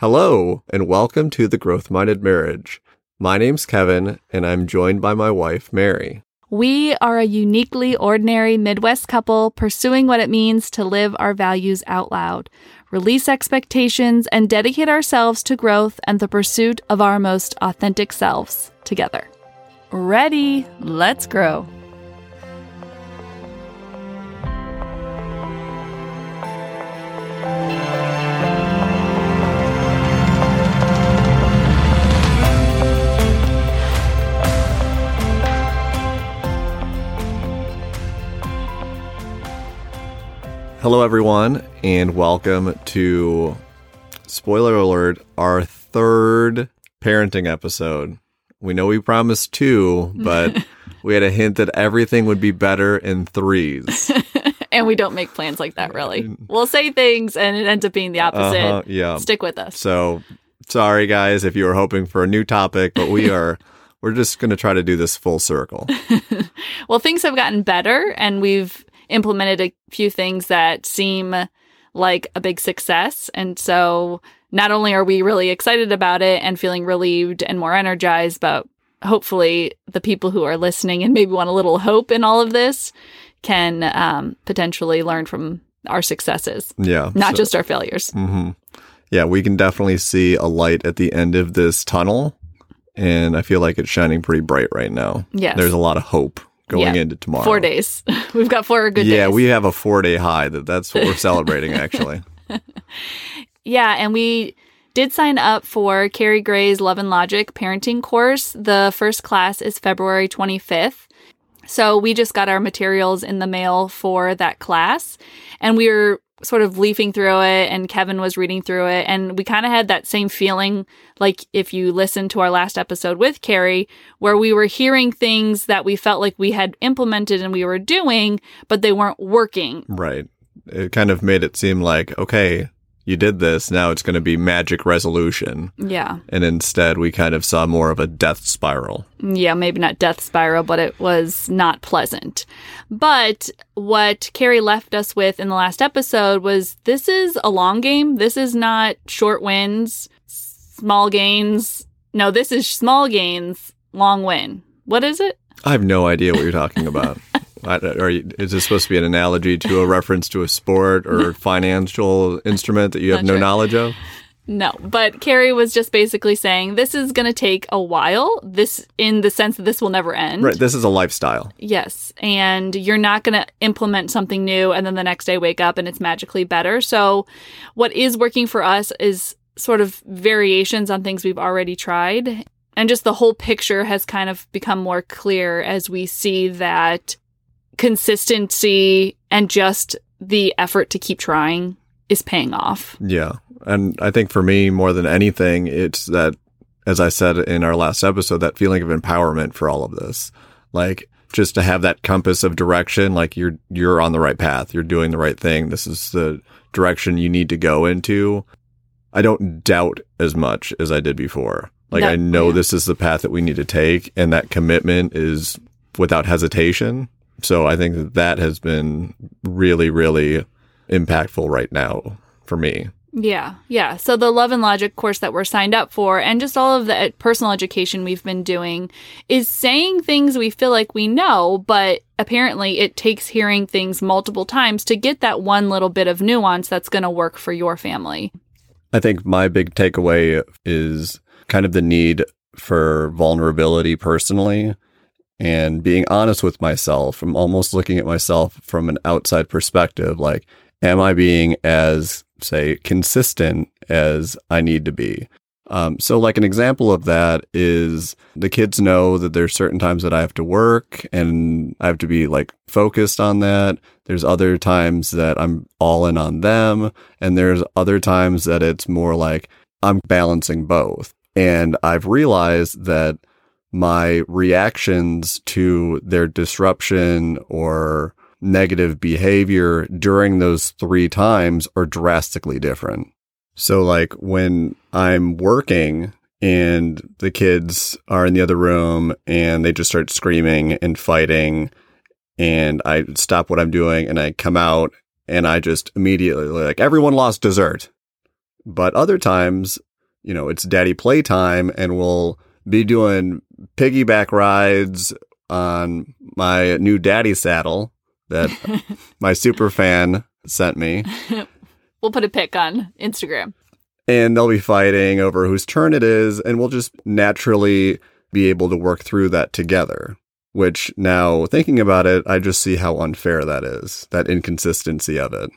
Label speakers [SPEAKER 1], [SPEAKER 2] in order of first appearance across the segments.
[SPEAKER 1] Hello, and welcome to the Growth Minded Marriage. My name's Kevin, and I'm joined by my wife, Mary.
[SPEAKER 2] We are a uniquely ordinary Midwest couple pursuing what it means to live our values out loud, release expectations, and dedicate ourselves to growth and the pursuit of our most authentic selves together. Ready? Let's grow.
[SPEAKER 1] Hello, everyone, and welcome to, spoiler alert, our third parenting episode. We know we promised two, but we had a hint that everything would be better in threes.
[SPEAKER 2] and we don't make plans like that, really. We'll say things and it ends up being the opposite.
[SPEAKER 1] Uh-huh, yeah.
[SPEAKER 2] Stick with us.
[SPEAKER 1] So, sorry, guys, if you were hoping for a new topic, but we are. We're just going to try to do this full circle.
[SPEAKER 2] Well, things have gotten better and we've implemented a few things that seem like a big success. And so not only are we really excited about it and feeling relieved and more energized, but hopefully the people who are listening and maybe want a little hope in all of this can um, potentially learn from our successes,
[SPEAKER 1] Yeah.
[SPEAKER 2] not
[SPEAKER 1] so-
[SPEAKER 2] just our failures.
[SPEAKER 1] hmm Yeah, we can definitely see a light at the end of this tunnel, and I feel like it's shining pretty bright right now.
[SPEAKER 2] Yeah,
[SPEAKER 1] There's a lot of hope going
[SPEAKER 2] Yeah.
[SPEAKER 1] into tomorrow.
[SPEAKER 2] Four days. We've got four good
[SPEAKER 1] yeah,
[SPEAKER 2] days.
[SPEAKER 1] we have a four day high. That that's what we're celebrating actually.
[SPEAKER 2] Yeah, and we did sign up for Carrie Gray's Love and Logic parenting course. The first class is February 25th. So we just got our materials in the mail for that class and we were sort of leafing through it and Kevin was reading through it and we kind of had that same feeling like if you listened to our last episode with Carrie where we were hearing things that we felt like we had implemented and we were doing but they weren't working.
[SPEAKER 1] right. It kind of made it seem like okay, you did this. Now it's going to be magic resolution,
[SPEAKER 2] Yeah.
[SPEAKER 1] and instead we kind of saw more of a death spiral.
[SPEAKER 2] yeah, maybe not death spiral, but it was not pleasant. But what Carrie left us with in the last episode was this is a long game. This is not short wins, small gains. No, this is small gains, long win. What is it?
[SPEAKER 1] I have no idea what you're talking about. I, are you, is this supposed to be an analogy to a reference to a sport or financial instrument that you have
[SPEAKER 2] Not
[SPEAKER 1] no
[SPEAKER 2] sure.
[SPEAKER 1] knowledge of?
[SPEAKER 2] No, but Carrie was just basically saying this is going to take a while. This, in the sense that this will never end.
[SPEAKER 1] Right. This is a lifestyle.
[SPEAKER 2] Yes. And you're not going to implement something new and then the next day wake up and it's magically better. So, what is working for us is sort of variations on things we've already tried. And just the whole picture has kind of become more clear as we see that consistency and just the effort to keep trying is paying off.
[SPEAKER 1] Yeah. And I think for me, more than anything, it's that, as I said in our last episode, that feeling of empowerment for all of this. Like, just to have that compass of direction, like you're you're on the right path, you're doing the right thing. This is the direction you need to go into. I don't doubt as much as I did before. Like
[SPEAKER 2] No,
[SPEAKER 1] I know
[SPEAKER 2] yeah.
[SPEAKER 1] this is the path that we need to take, and that commitment is without hesitation. So I think that that has been really, really impactful right now for me.
[SPEAKER 2] Yeah, yeah. So the Love and Logic course that we're signed up for, and just all of the personal education we've been doing, is saying things we feel like we know, but apparently it takes hearing things multiple times to get that one little bit of nuance that's going to work for your family.
[SPEAKER 1] I think my big takeaway is kind of the need for vulnerability personally and being honest with myself. I'm almost looking at myself from an outside perspective. Like, am I being as, say, consistent as I need to be? Um, so, like, an example of that is the kids know that there's certain times that I have to work and I have to be like focused on that. There's other times that I'm all in on them. And there's other times that it's more like I'm balancing both. And I've realized that my reactions to their disruption or negative behavior during those three times are drastically different. So, like when I'm working and the kids are in the other room and they just start screaming and fighting, and I stop what I'm doing and I come out and I just immediately like everyone lost dessert. But other times you know, it's daddy playtime and we'll be doing piggyback rides on my new daddy saddle that my super fan sent me.
[SPEAKER 2] we'll put a pic on Instagram.
[SPEAKER 1] And they'll be fighting over whose turn it is, and we'll just naturally be able to work through that together. Which now, thinking about it, I just see how unfair that is, that inconsistency of it.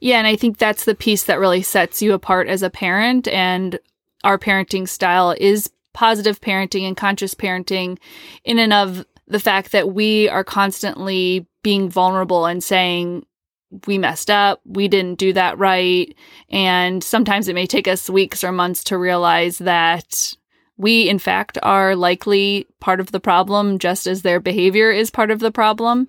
[SPEAKER 2] Yeah, and I think that's the piece that really sets you apart as a parent. And our parenting style is positive parenting and conscious parenting in and of the fact that we are constantly being vulnerable and saying, we messed up, we didn't do that right. And sometimes it may take us weeks or months to realize that we, in fact, are likely part of the problem, just as their behavior is part of the problem.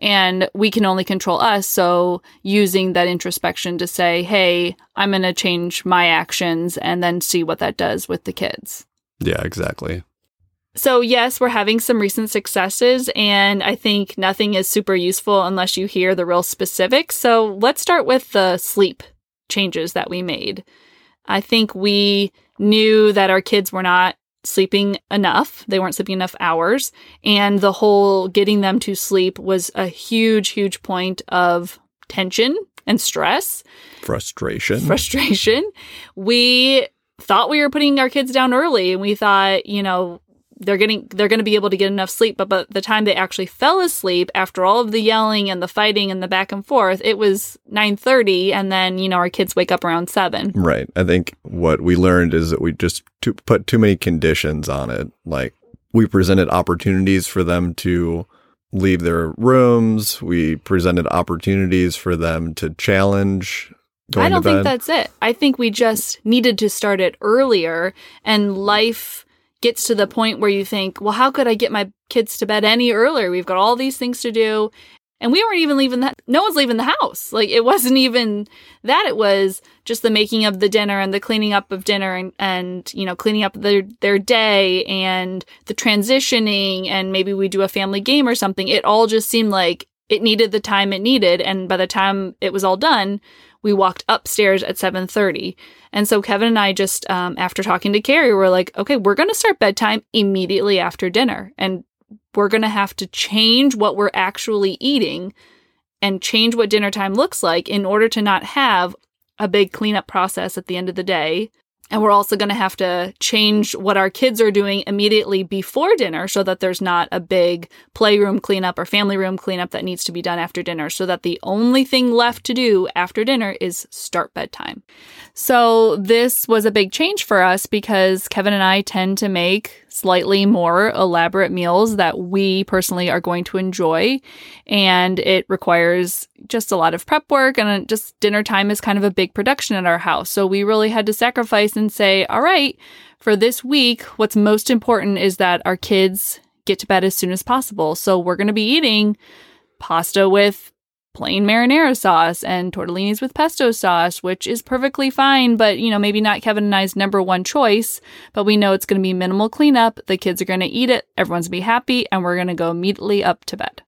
[SPEAKER 2] And we can only control us. So, using that introspection to say, hey, I'm going to change my actions and then see what that does with the kids.
[SPEAKER 1] Yeah, exactly.
[SPEAKER 2] So, yes, we're having some recent successes, and I think nothing is super useful unless you hear the real specifics. So, let's start with the sleep changes that we made. I think we knew that our kids were not sleeping enough. They weren't sleeping enough hours. And the whole getting them to sleep was a huge, huge point of tension and stress,
[SPEAKER 1] frustration.
[SPEAKER 2] Frustration. We thought we were putting our kids down early and we thought, you know, they're getting they're going to be able to get enough sleep. But by the time they actually fell asleep after all of the yelling and the fighting and the back and forth it was 9:30 and then you know our kids wake up around 7
[SPEAKER 1] right. I think what we learned is that we just put too many conditions on it. Like we presented opportunities for them to leave their rooms. We presented opportunities for them to challenge
[SPEAKER 2] I don't think that's it. I think we just needed to start it earlier and life gets to the point where you think, well, how could I get my kids to bed any earlier? We've got all these things to do. And we weren't even leaving that. No one's leaving the house. Like it wasn't even that. It was just the making of the dinner and the cleaning up of dinner and, and, you know, cleaning up their, their day and the transitioning and maybe we do a family game or something. It all just seemed like it needed the time it needed. And by the time it was all done, we walked upstairs at 7.30 and so kevin and i just um, after talking to carrie were like okay we're going to start bedtime immediately after dinner and we're going to have to change what we're actually eating and change what dinner time looks like in order to not have a big cleanup process at the end of the day and we're also going to have to change what our kids are doing immediately before dinner so that there's not a big playroom cleanup or family room cleanup that needs to be done after dinner. So that the only thing left to do after dinner is start bedtime. So this was a big change for us because Kevin and I tend to make slightly more elaborate meals that we personally are going to enjoy. And it requires just a lot of prep work and uh, just dinner time is kind of a big production at our house. So we really had to sacrifice and say, all right, for this week, what's most important is that our kids get to bed as soon as possible. So we're going to be eating pasta with plain marinara sauce and tortellinis with pesto sauce, which is perfectly fine, but you know, maybe not Kevin and I's number one choice, but we know it's going to be minimal cleanup. The kids are going to eat it, everyone's going to be happy, and we're going to go immediately up to bed.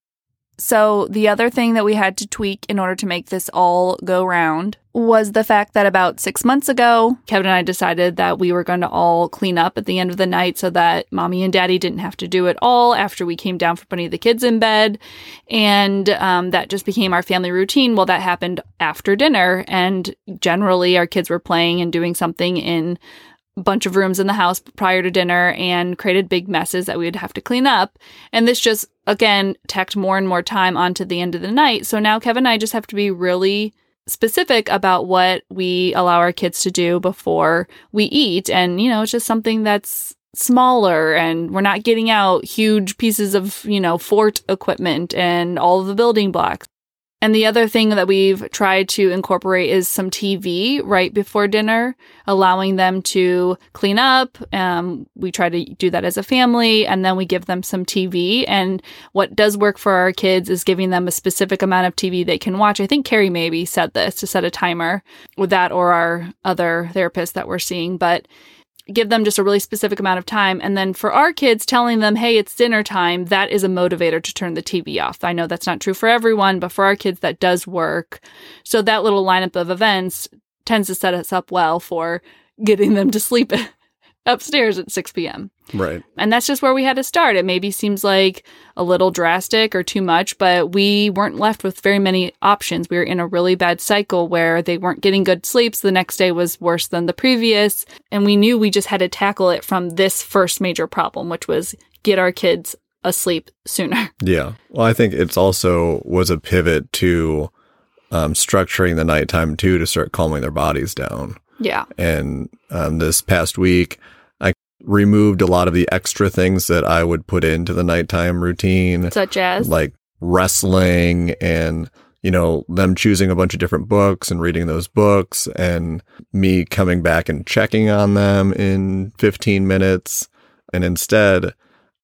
[SPEAKER 2] So, the other thing that we had to tweak in order to make this all go round was the fact that about six months ago, Kevin and I decided that we were going to all clean up at the end of the night so that mommy and daddy didn't have to do it all after we came down for putting the kids in bed. And um, that just became our family routine. Well, that happened after dinner. And generally, our kids were playing and doing something in bunch of rooms in the house prior to dinner and created big messes that we would have to clean up. And this just, again, tacked more and more time onto the end of the night. So now Kevin and I just have to be really specific about what we allow our kids to do before we eat. And, you know, it's just something that's smaller and we're not getting out huge pieces of, you know, fort equipment and all of the building blocks. And the other thing that we've tried to incorporate is some TV right before dinner, allowing them to clean up. Um, we try to do that as a family, and then we give them some TV. And what does work for our kids is giving them a specific amount of TV they can watch. I think Carrie maybe said this to set a timer with that or our other therapist that we're seeing, but give them just a really specific amount of time. And then for our kids, telling them, hey, it's dinner time, that is a motivator to turn the TV off. I know that's not true for everyone, but for our kids, that does work. So that little lineup of events tends to set us up well for getting them to sleep upstairs at 6 p.m.
[SPEAKER 1] Right.
[SPEAKER 2] And that's just where we had to start. It maybe seems like a little drastic or too much, but we weren't left with very many options. We were in a really bad cycle where they weren't getting good sleeps. The next day was worse than the previous. And we knew we just had to tackle it from this first major problem, which was get our kids asleep sooner.
[SPEAKER 1] Yeah. Well, I think it's also was a pivot to um, structuring the nighttime too to start calming their bodies down.
[SPEAKER 2] Yeah.
[SPEAKER 1] And um, this past week, I removed a lot of the extra things that I would put into the nighttime routine,
[SPEAKER 2] Such as
[SPEAKER 1] like wrestling and, you know, them choosing a bunch of different books and reading those books and me coming back and checking on them in 15 minutes. And instead,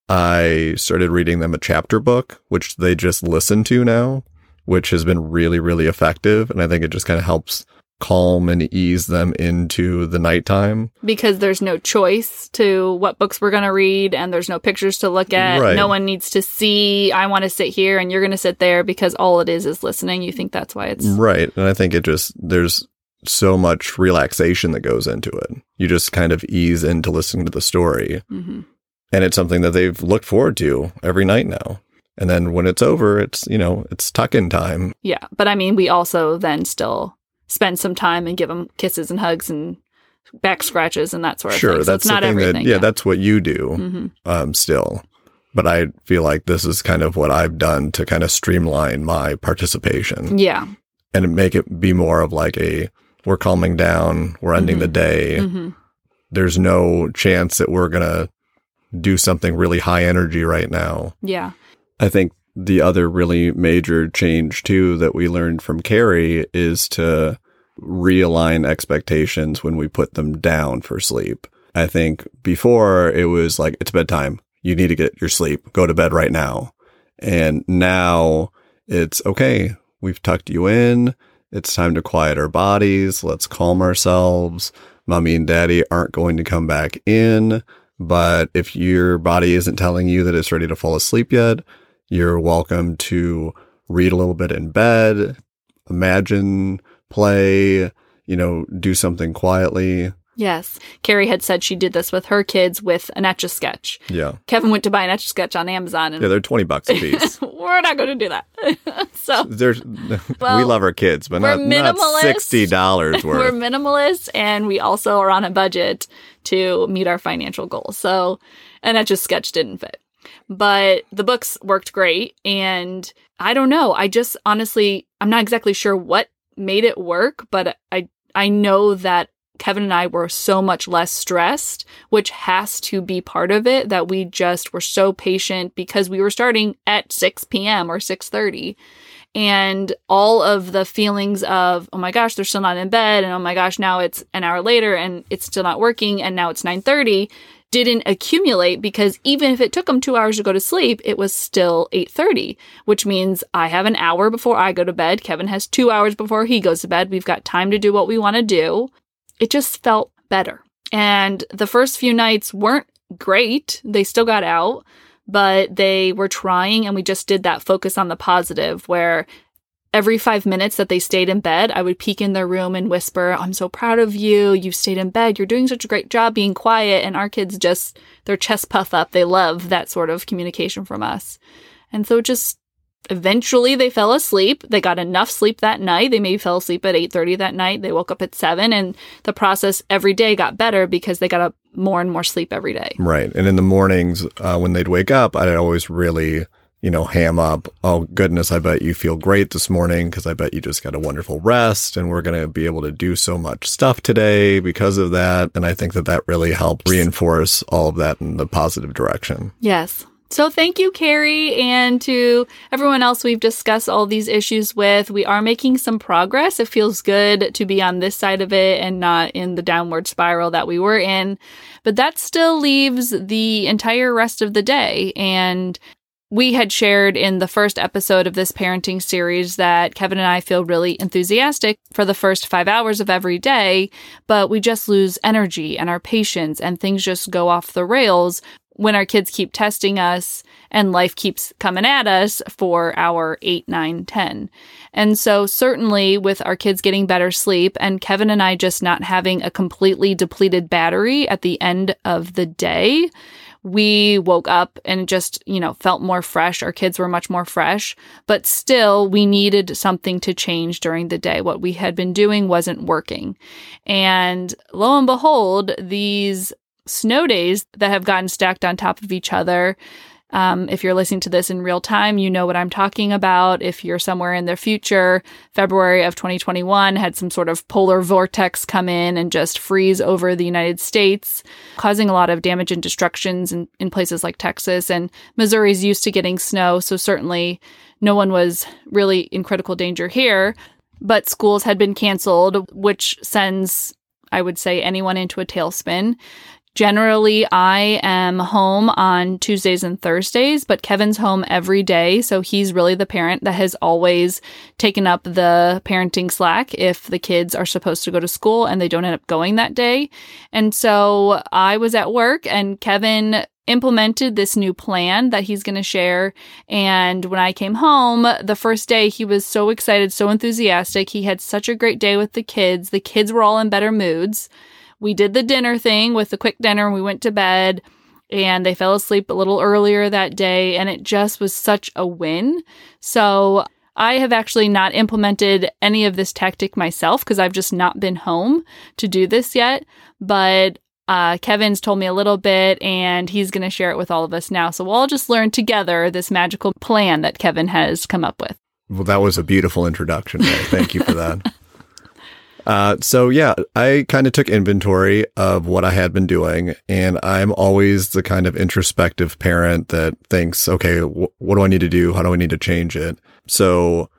[SPEAKER 1] I started reading them a chapter book, which they just listen to now, which has been really, really effective. And I think it just kind of helps calm and ease them into the nighttime.
[SPEAKER 2] because there's no choice to what books we're going to read and there's no pictures to look at.
[SPEAKER 1] Right.
[SPEAKER 2] No one needs to see, I want to sit here and you're going to sit there because all it is is listening. You think that's why it's.
[SPEAKER 1] Right. And I think it just, there's so much relaxation that goes into it. You just kind of ease into listening to the story.
[SPEAKER 2] Mhm.
[SPEAKER 1] And it's something that they've looked forward to every night now. And then when it's over, it's, you know, it's tuck in time.
[SPEAKER 2] Yeah. But I mean, we also then still spend some time and give them kisses and hugs and back scratches and that sort of
[SPEAKER 1] Sure.
[SPEAKER 2] thing. So
[SPEAKER 1] that's
[SPEAKER 2] it's not
[SPEAKER 1] the thing
[SPEAKER 2] everything.
[SPEAKER 1] that, yeah, that's what you do.
[SPEAKER 2] hmm
[SPEAKER 1] um, still. But I feel like this is kind of what I've done to kind of streamline my participation
[SPEAKER 2] Yeah.
[SPEAKER 1] and make it be more of like a we're calming down, we're ending the day.
[SPEAKER 2] hmm
[SPEAKER 1] There's no chance that we're going to do something really high energy right now.
[SPEAKER 2] Yeah.
[SPEAKER 1] I think the other really major change too that we learned from Carrie is to realign expectations when we put them down for sleep. I think before it was like, it's bedtime. You need to get your sleep. Go to bed right now. And now it's okay. We've tucked you in. It's time to quiet our bodies. Let's calm ourselves. Mommy and daddy aren't going to come back in. But if your body isn't telling you that it's ready to fall asleep yet, you're welcome to read a little bit in bed, imagine, play, you know, do something quietly.
[SPEAKER 2] Yes. Carrie had said she did this with her kids with an etch a sketch.
[SPEAKER 1] Yeah.
[SPEAKER 2] Kevin went to buy an etch a sketch on Amazon and
[SPEAKER 1] Yeah, they're 20 bucks a piece.
[SPEAKER 2] we're not going to do that. so
[SPEAKER 1] There's,
[SPEAKER 2] Well,
[SPEAKER 1] we love our kids, but not, not $60 worth.
[SPEAKER 2] we're minimalist and we also are on a budget to meet our financial goals. So an etch a sketch didn't fit. But the books worked great. And I don't know. I just honestly, I'm not exactly sure what made it work, but I, I know that Kevin and I were so much less stressed, which has to be part of it that we just were so patient because we were starting at 6 p.m. or 6:30 and all of the feelings of oh my gosh they're still not in bed and oh my gosh now it's an hour later and it's still not working and now it's 9:30 didn't accumulate because even if it took them 2 hours to go to sleep it was still 8:30 which means I have an hour before I go to bed. Kevin has 2 hours before he goes to bed. We've got time to do what we want to do. It just felt better. And the first few nights weren't great. They still got out but they were trying and we just did that focus on the positive where every five minutes that they stayed in bed, I would peek in their room and whisper, I'm so proud of you. You've stayed in bed. You're doing such a great job being quiet. And our kids just, their chest puff up. They love that sort of communication from us. And so just eventually they fell asleep. They got enough sleep that night. They maybe fell asleep at 8:30 that night. They woke up at 7 and the process every day got better because they got up more and more sleep every day.
[SPEAKER 1] Right. And in the mornings, uh, when they'd wake up, I'd always really, you know, ham up. Oh, goodness, I bet you feel great this morning because I bet you just got a wonderful rest and we're going to be able to do so much stuff today because of that. And I think that that really helps reinforce all of that in the positive direction.
[SPEAKER 2] Yes. So thank you, Carrie, and to everyone else we've discussed all these issues with. We are making some progress. It feels good to be on this side of it and not in the downward spiral that we were in. But that still leaves the entire rest of the day. And we had shared in the first episode of this parenting series that Kevin and I feel really enthusiastic for the first five hours of every day, but we just lose energy and our patience and things just go off the rails when our kids keep testing us and life keeps coming at us for our 8, 9, 10. And so, certainly, with our kids getting better sleep and Kevin and I just not having a completely depleted battery at the end of the day, we woke up and just, you know, felt more fresh. Our kids were much more fresh, but still we needed something to change during the day. What we had been doing wasn't working. And lo and behold, these snow days that have gotten stacked on top of each other um, if you're listening to this in real time, you know what I'm talking about. If you're somewhere in the future, February of 2021 had some sort of polar vortex come in and just freeze over the United States, causing a lot of damage and destructions in, in places like Texas. And Missouri's used to getting snow, so certainly no one was really in critical danger here. But schools had been canceled, which sends I would say anyone into a tailspin. Generally, I am home on Tuesdays and Thursdays, but Kevin's home every day. So he's really the parent that has always taken up the parenting slack if the kids are supposed to go to school and they don't end up going that day. And so I was at work and Kevin implemented this new plan that he's going to share. And when I came home the first day, he was so excited, so enthusiastic. He had such a great day with the kids. The kids were all in better moods we did the dinner thing with the quick dinner and we went to bed and they fell asleep a little earlier that day and it just was such a win. So I have actually not implemented any of this tactic myself because I've just not been home to do this yet. But uh, Kevin's told me a little bit and he's going to share it with all of us now. So we'll all just learn together this magical plan that Kevin has come up with.
[SPEAKER 1] Well, that was a beautiful introduction. Thank you for that. Uh, so yeah, I kind of took inventory of what I had been doing, and I'm always the kind of introspective parent that thinks, okay, wh- what do I need to do? How do I need to change it? So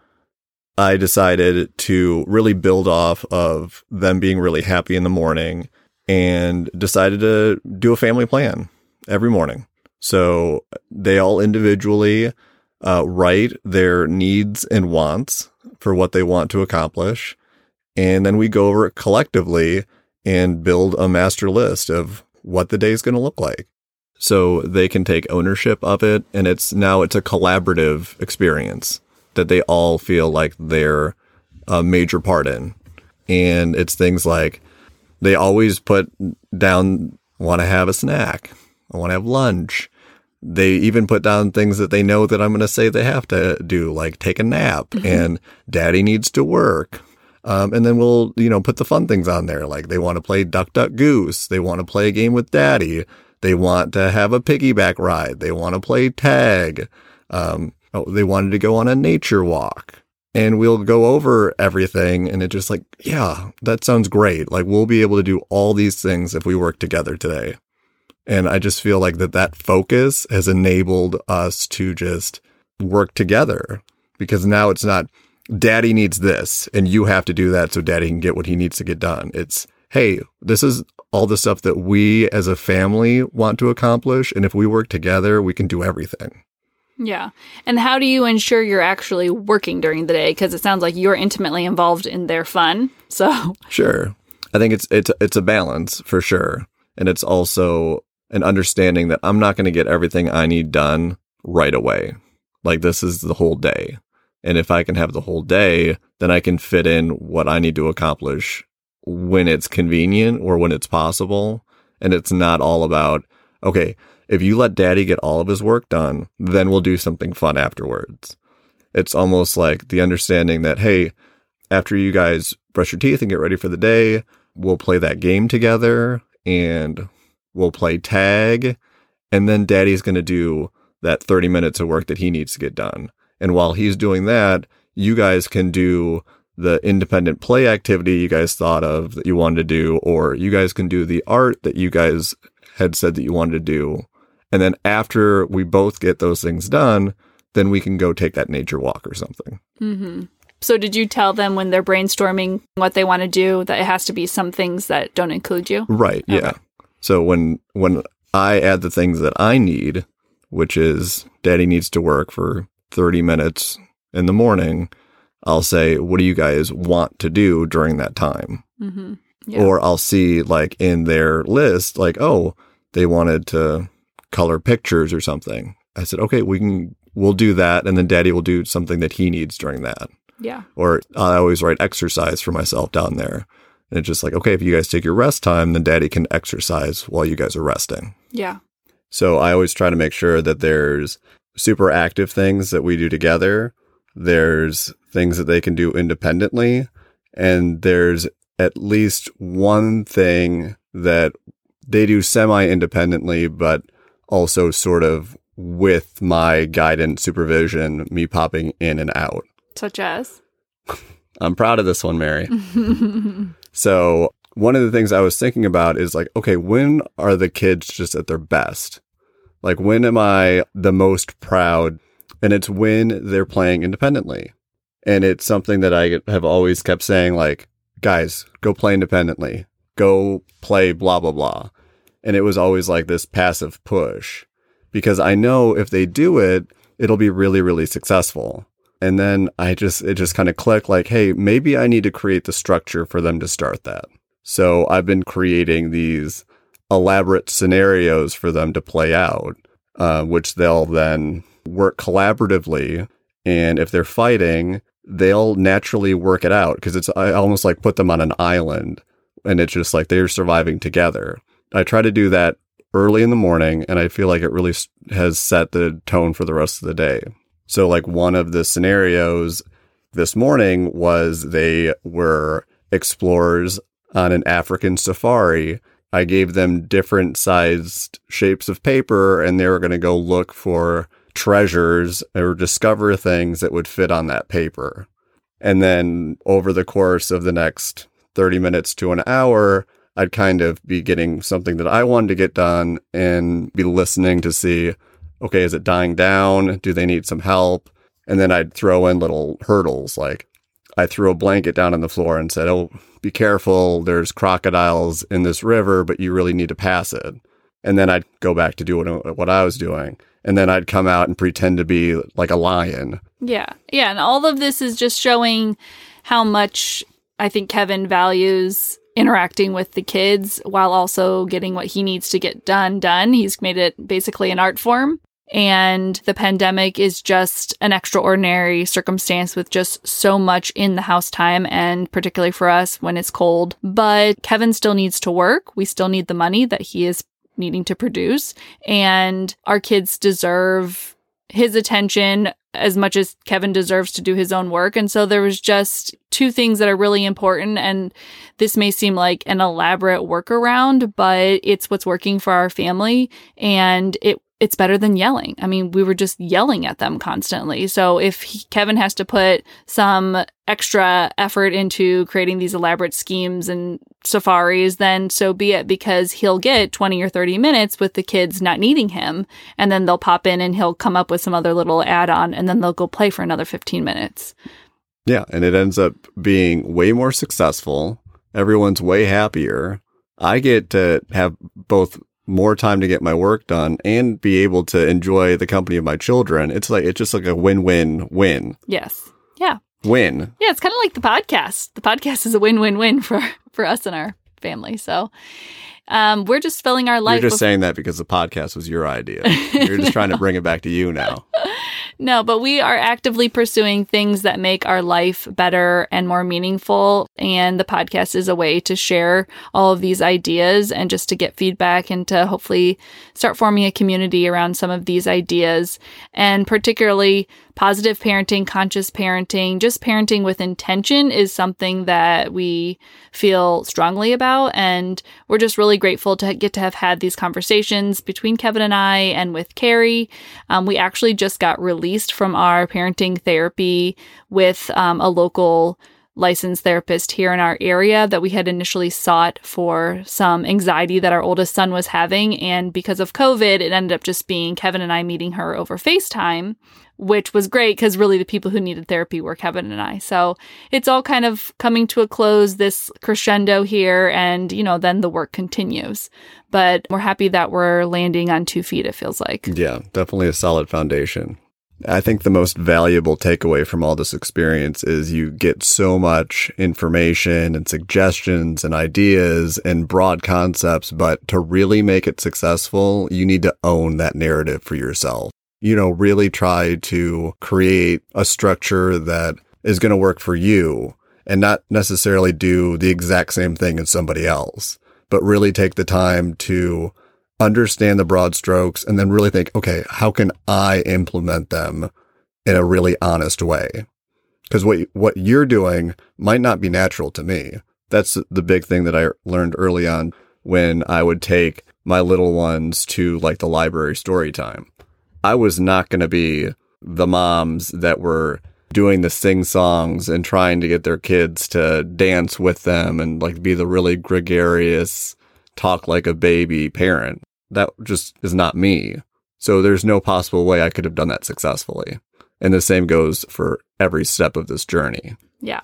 [SPEAKER 1] I decided to really build off of them being really happy in the morning and decided to do a family plan every morning. So they all individually uh, write their needs and wants for what they want to accomplish and then we go over it collectively and build a master list of what the day is going to look like. So they can take ownership of it. And it's now it's a collaborative experience that they all feel like they're a major part in. And it's things like they always put down, want to have a snack. I want to have lunch. They even put down things that they know that I'm going to say they have to do, like take a nap mm-hmm. and daddy needs to work um, and then we'll, you know, put the fun things on there. Like they want to play Duck Duck Goose. They want to play a game with daddy. They want to have a piggyback ride. They want to play tag. Um, oh, they wanted to go on a nature walk. And we'll go over everything. And it's just like, yeah, that sounds great. Like we'll be able to do all these things if we work together today. And I just feel like that that focus has enabled us to just work together because now it's not daddy needs this and you have to do that so daddy can get what he needs to get done. It's, hey, this is all the stuff that we as a family want to accomplish. And if we work together, we can do everything.
[SPEAKER 2] Yeah. And how do you ensure you're actually working during the day? Because it sounds like you're intimately involved in their fun. So,
[SPEAKER 1] sure. I think it's, it's, it's a balance for sure. And it's also an understanding that I'm not going to get everything I need done right away. Like this is the whole day. And if I can have the whole day, then I can fit in what I need to accomplish when it's convenient or when it's possible. And it's not all about, okay, if you let daddy get all of his work done, then we'll do something fun afterwards. It's almost like the understanding that, hey, after you guys brush your teeth and get ready for the day, we'll play that game together and we'll play tag. And then daddy's going to do that 30 minutes of work that he needs to get done. And while he's doing that, you guys can do the independent play activity you guys thought of that you wanted to do, or you guys can do the art that you guys had said that you wanted to do. And then after we both get those things done, then we can go take that nature walk or something.
[SPEAKER 2] Mm-hmm. So, did you tell them when they're brainstorming what they want to do that it has to be some things that don't include you?
[SPEAKER 1] Right. Okay. Yeah. So when when I add the things that I need, which is Daddy needs to work for 30 minutes in the morning, I'll say, what do you guys want to do during that time? Mm-hmm. Yeah. Or I'll see like in their list, like, oh, they wanted to color pictures or something. I said, okay, we can, we'll do that. And then daddy will do something that he needs during that.
[SPEAKER 2] Yeah.
[SPEAKER 1] Or I always write exercise for myself down there. And it's just like, okay, if you guys take your rest time, then daddy can exercise while you guys are resting.
[SPEAKER 2] Yeah.
[SPEAKER 1] So I always try to make sure that there's super active things that we do together. There's things that they can do independently. And there's at least one thing that they do semi independently, but also sort of with my guidance, supervision, me popping in and out.
[SPEAKER 2] Such as?
[SPEAKER 1] I'm proud of this one, Mary. so, one of the things I was thinking about is like, okay, when are the kids just at their best? Like, when am I the most proud? And it's when they're playing independently. And it's something that I have always kept saying, like, guys, go play independently, go play blah, blah, blah. And it was always like this passive push because I know if they do it, it'll be really, really successful. And then I just, it just kind of clicked like, hey, maybe I need to create the structure for them to start that. So I've been creating these elaborate scenarios for them to play out, uh, which they'll then work collaboratively. And if they're fighting, they'll naturally work it out because it's I almost like put them on an island and it's just like they're surviving together. I try to do that early in the morning and I feel like it really has set the tone for the rest of the day. So like one of the scenarios this morning was they were explorers on an African safari. I gave them different sized shapes of paper and they were going to go look for treasures or discover things that would fit on that paper. And then over the course of the next 30 minutes to an hour, I'd kind of be getting something that I wanted to get done and be listening to see, okay, is it dying down? Do they need some help? And then I'd throw in little hurdles like I threw a blanket down on the floor and said, Oh, be careful. There's crocodiles in this river, but you really need to pass it. And then I'd go back to do what, I was doing and then I'd come out and pretend to be like a lion.
[SPEAKER 2] Yeah. Yeah. And all of this is just showing how much I think Kevin values interacting with the kids while also getting what he needs to get done done. He's made it basically an art form. And the pandemic is just an extraordinary circumstance with just so much in the house time, and particularly for us when it's cold. But Kevin still needs to work. We still need the money that he is needing to produce. And our kids deserve his attention as much as Kevin deserves to do his own work. And so there was just two things that are really important. And this may seem like an elaborate workaround, but it's what's working for our family. And it it's better than yelling. I mean, we were just yelling at them constantly. So if he, Kevin has to put some extra effort into creating these elaborate schemes and safaris, then so be it because he'll get 20 or 30 minutes with the kids not needing him. And then they'll pop in and he'll come up with some other little add on and then they'll go play for another 15 minutes.
[SPEAKER 1] Yeah. And it ends up being way more successful. Everyone's way happier. I get to have both more time to get my work done and be able to enjoy the company of my children. It's like it's just like a win-win win.
[SPEAKER 2] Yes. Yeah.
[SPEAKER 1] Win.
[SPEAKER 2] Yeah, it's kind of like the podcast. The podcast is a win-win-win for for us and our family. So, um, we're just filling our life.
[SPEAKER 1] You're just
[SPEAKER 2] with-
[SPEAKER 1] saying that because the podcast was your idea. You're just trying to bring it back to you now.
[SPEAKER 2] No, but we are actively pursuing things that make our life better and more meaningful. And the podcast is a way to share all of these ideas and just to get feedback and to hopefully start forming a community around some of these ideas. And particularly positive parenting, conscious parenting, just parenting with intention is something that we feel strongly about. And we're just really grateful to get to have had these conversations between Kevin and I and with Carrie. Um, we actually just got released from our parenting therapy with um, a local licensed therapist here in our area that we had initially sought for some anxiety that our oldest son was having. And because of COVID, it ended up just being Kevin and I meeting her over FaceTime, which was great because really the people who needed therapy were Kevin and I. So it's all kind of coming to a close, this crescendo here, and, you know, then the work continues. But we're happy that we're landing on two feet, it feels like.
[SPEAKER 1] Yeah, definitely a solid foundation. I think the most valuable takeaway from all this experience is you get so much information and suggestions and ideas and broad concepts, but to really make it successful, you need to own that narrative for yourself. You know, really try to create a structure that is going to work for you and not necessarily do the exact same thing as somebody else, but really take the time to understand the broad strokes and then really think, okay, how can I implement them in a really honest way? Because what, what you're doing might not be natural to me. That's the big thing that I learned early on when I would take my little ones to like the library story time. I was not going to be the moms that were doing the sing songs and trying to get their kids to dance with them and like be the really gregarious, talk like a baby parent. That just is not me. So there's no possible way I could have done that successfully. And the same goes for every step of this journey.
[SPEAKER 2] Yeah.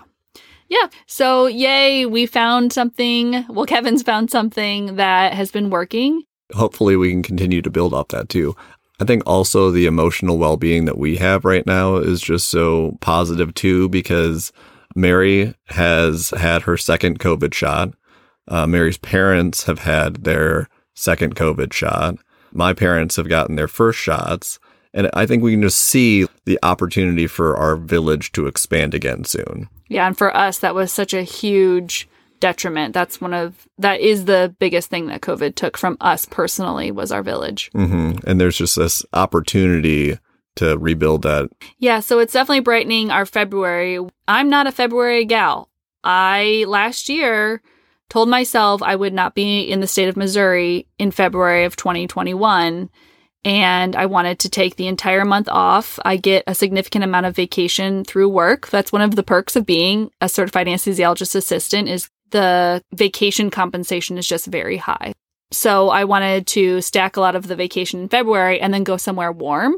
[SPEAKER 2] Yeah. So, yay, we found something. Well, Kevin's found something that has been working.
[SPEAKER 1] Hopefully, we can continue to build up that too. I think also the emotional well being that we have right now is just so positive too, because Mary has had her second COVID shot. Uh, Mary's parents have had their second COVID shot. My parents have gotten their first shots. And I think we can just see the opportunity for our village to expand again soon.
[SPEAKER 2] Yeah. And for us, that was such a huge detriment. That's one of that is the biggest thing that COVID took from us personally was our village.
[SPEAKER 1] Mm-hmm. And there's just this opportunity to rebuild that.
[SPEAKER 2] Yeah, so it's definitely brightening our February. I'm not a February gal. I last year told myself I would not be in the state of Missouri in February of 2021 and I wanted to take the entire month off. I get a significant amount of vacation through work. That's one of the perks of being a certified anesthesiologist assistant is the vacation compensation is just very high. So I wanted to stack a lot of the vacation in February and then go somewhere warm.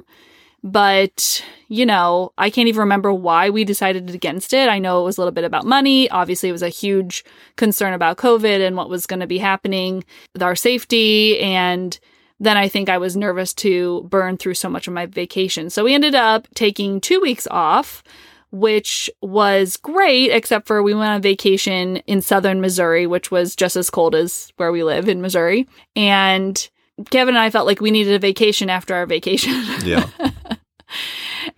[SPEAKER 2] But, you know, I can't even remember why we decided against it. I know it was a little bit about money. Obviously, it was a huge concern about COVID and what was going to be happening with our safety. And then I think I was nervous to burn through so much of my vacation. So we ended up taking two weeks off which was great, except for we went on vacation in southern Missouri, which was just as cold as where we live in Missouri. And Kevin and I felt like we needed a vacation after our vacation.
[SPEAKER 1] Yeah.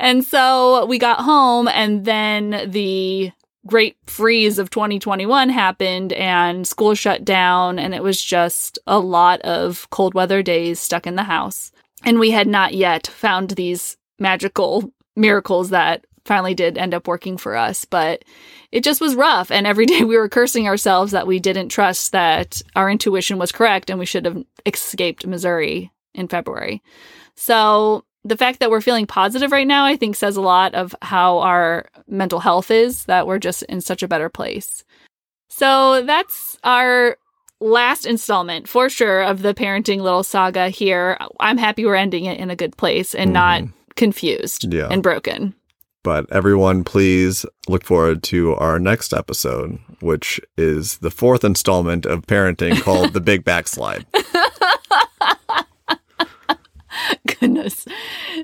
[SPEAKER 2] and so we got home, and then the great freeze of 2021 happened, and school shut down, and it was just a lot of cold weather days stuck in the house. And we had not yet found these magical miracles that finally did end up working for us, but it just was rough. And every day we were cursing ourselves that we didn't trust that our intuition was correct and we should have escaped Missouri in February. So the fact that we're feeling positive right now, I think says a lot of how our mental health is, that we're just in such a better place. So that's our last installment for sure of the parenting little saga here. I'm happy we're ending it in a good place and mm-hmm. not confused yeah. and broken.
[SPEAKER 1] But everyone, please look forward to our next episode, which is the fourth installment of parenting called The Big Backslide.
[SPEAKER 2] Goodness.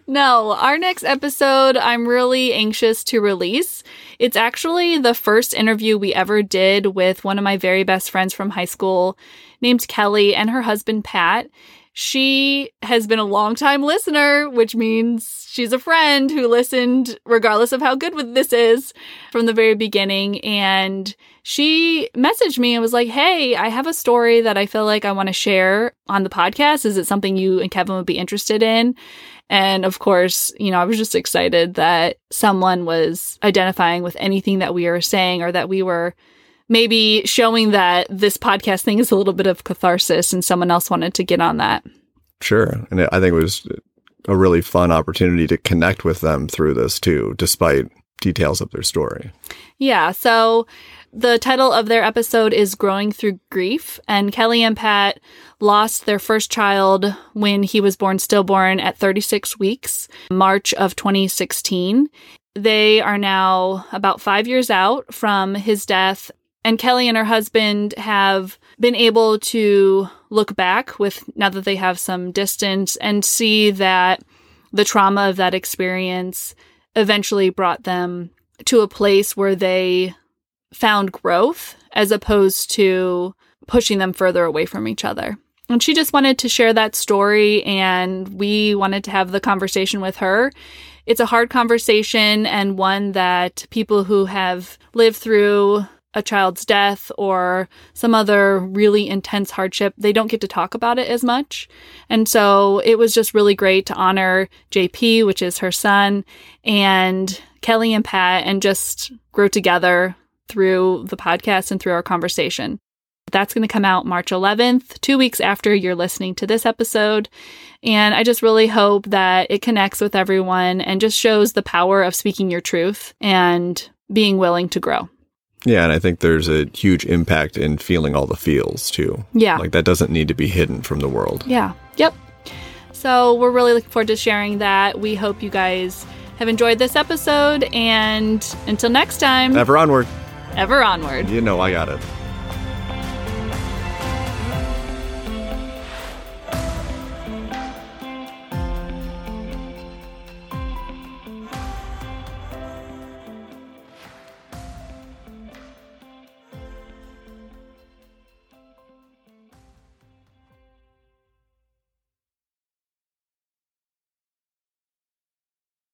[SPEAKER 2] No, our next episode, I'm really anxious to release. It's actually the first interview we ever did with one of my very best friends from high school named Kelly and her husband, Pat. She has been a long-time listener, which means she's a friend who listened regardless of how good this is from the very beginning. And she messaged me and was like, Hey, I have a story that I feel like I want to share on the podcast. Is it something you and Kevin would be interested in? And of course, you know, I was just excited that someone was identifying with anything that we were saying or that we were maybe showing that this podcast thing is a little bit of catharsis and someone else wanted to get on that.
[SPEAKER 1] Sure. And I think it was a really fun opportunity to connect with them through this too, despite details of their story.
[SPEAKER 2] Yeah. So the title of their episode is Growing Through Grief. And Kelly and Pat lost their first child when he was born stillborn at 36 weeks, March of 2016. They are now about five years out from his death and Kelly and her husband have been able to look back with now that they have some distance and see that the trauma of that experience eventually brought them to a place where they found growth as opposed to pushing them further away from each other. And she just wanted to share that story, and we wanted to have the conversation with her. It's a hard conversation and one that people who have lived through a child's death or some other really intense hardship, they don't get to talk about it as much. And so it was just really great to honor JP, which is her son, and Kelly and Pat, and just grow together through the podcast and through our conversation. That's going to come out March 11th, two weeks after you're listening to this episode. And I just really hope that it connects with everyone and just shows the power of speaking your truth and being willing to grow.
[SPEAKER 1] Yeah, and I think there's a huge impact in feeling all the feels too.
[SPEAKER 2] Yeah.
[SPEAKER 1] Like that doesn't need to be hidden from the world.
[SPEAKER 2] Yeah. Yep. So we're really looking forward to sharing that. We hope you guys have enjoyed this episode. And until next time,
[SPEAKER 1] Ever onward.
[SPEAKER 2] ever onward.
[SPEAKER 1] You know I got it.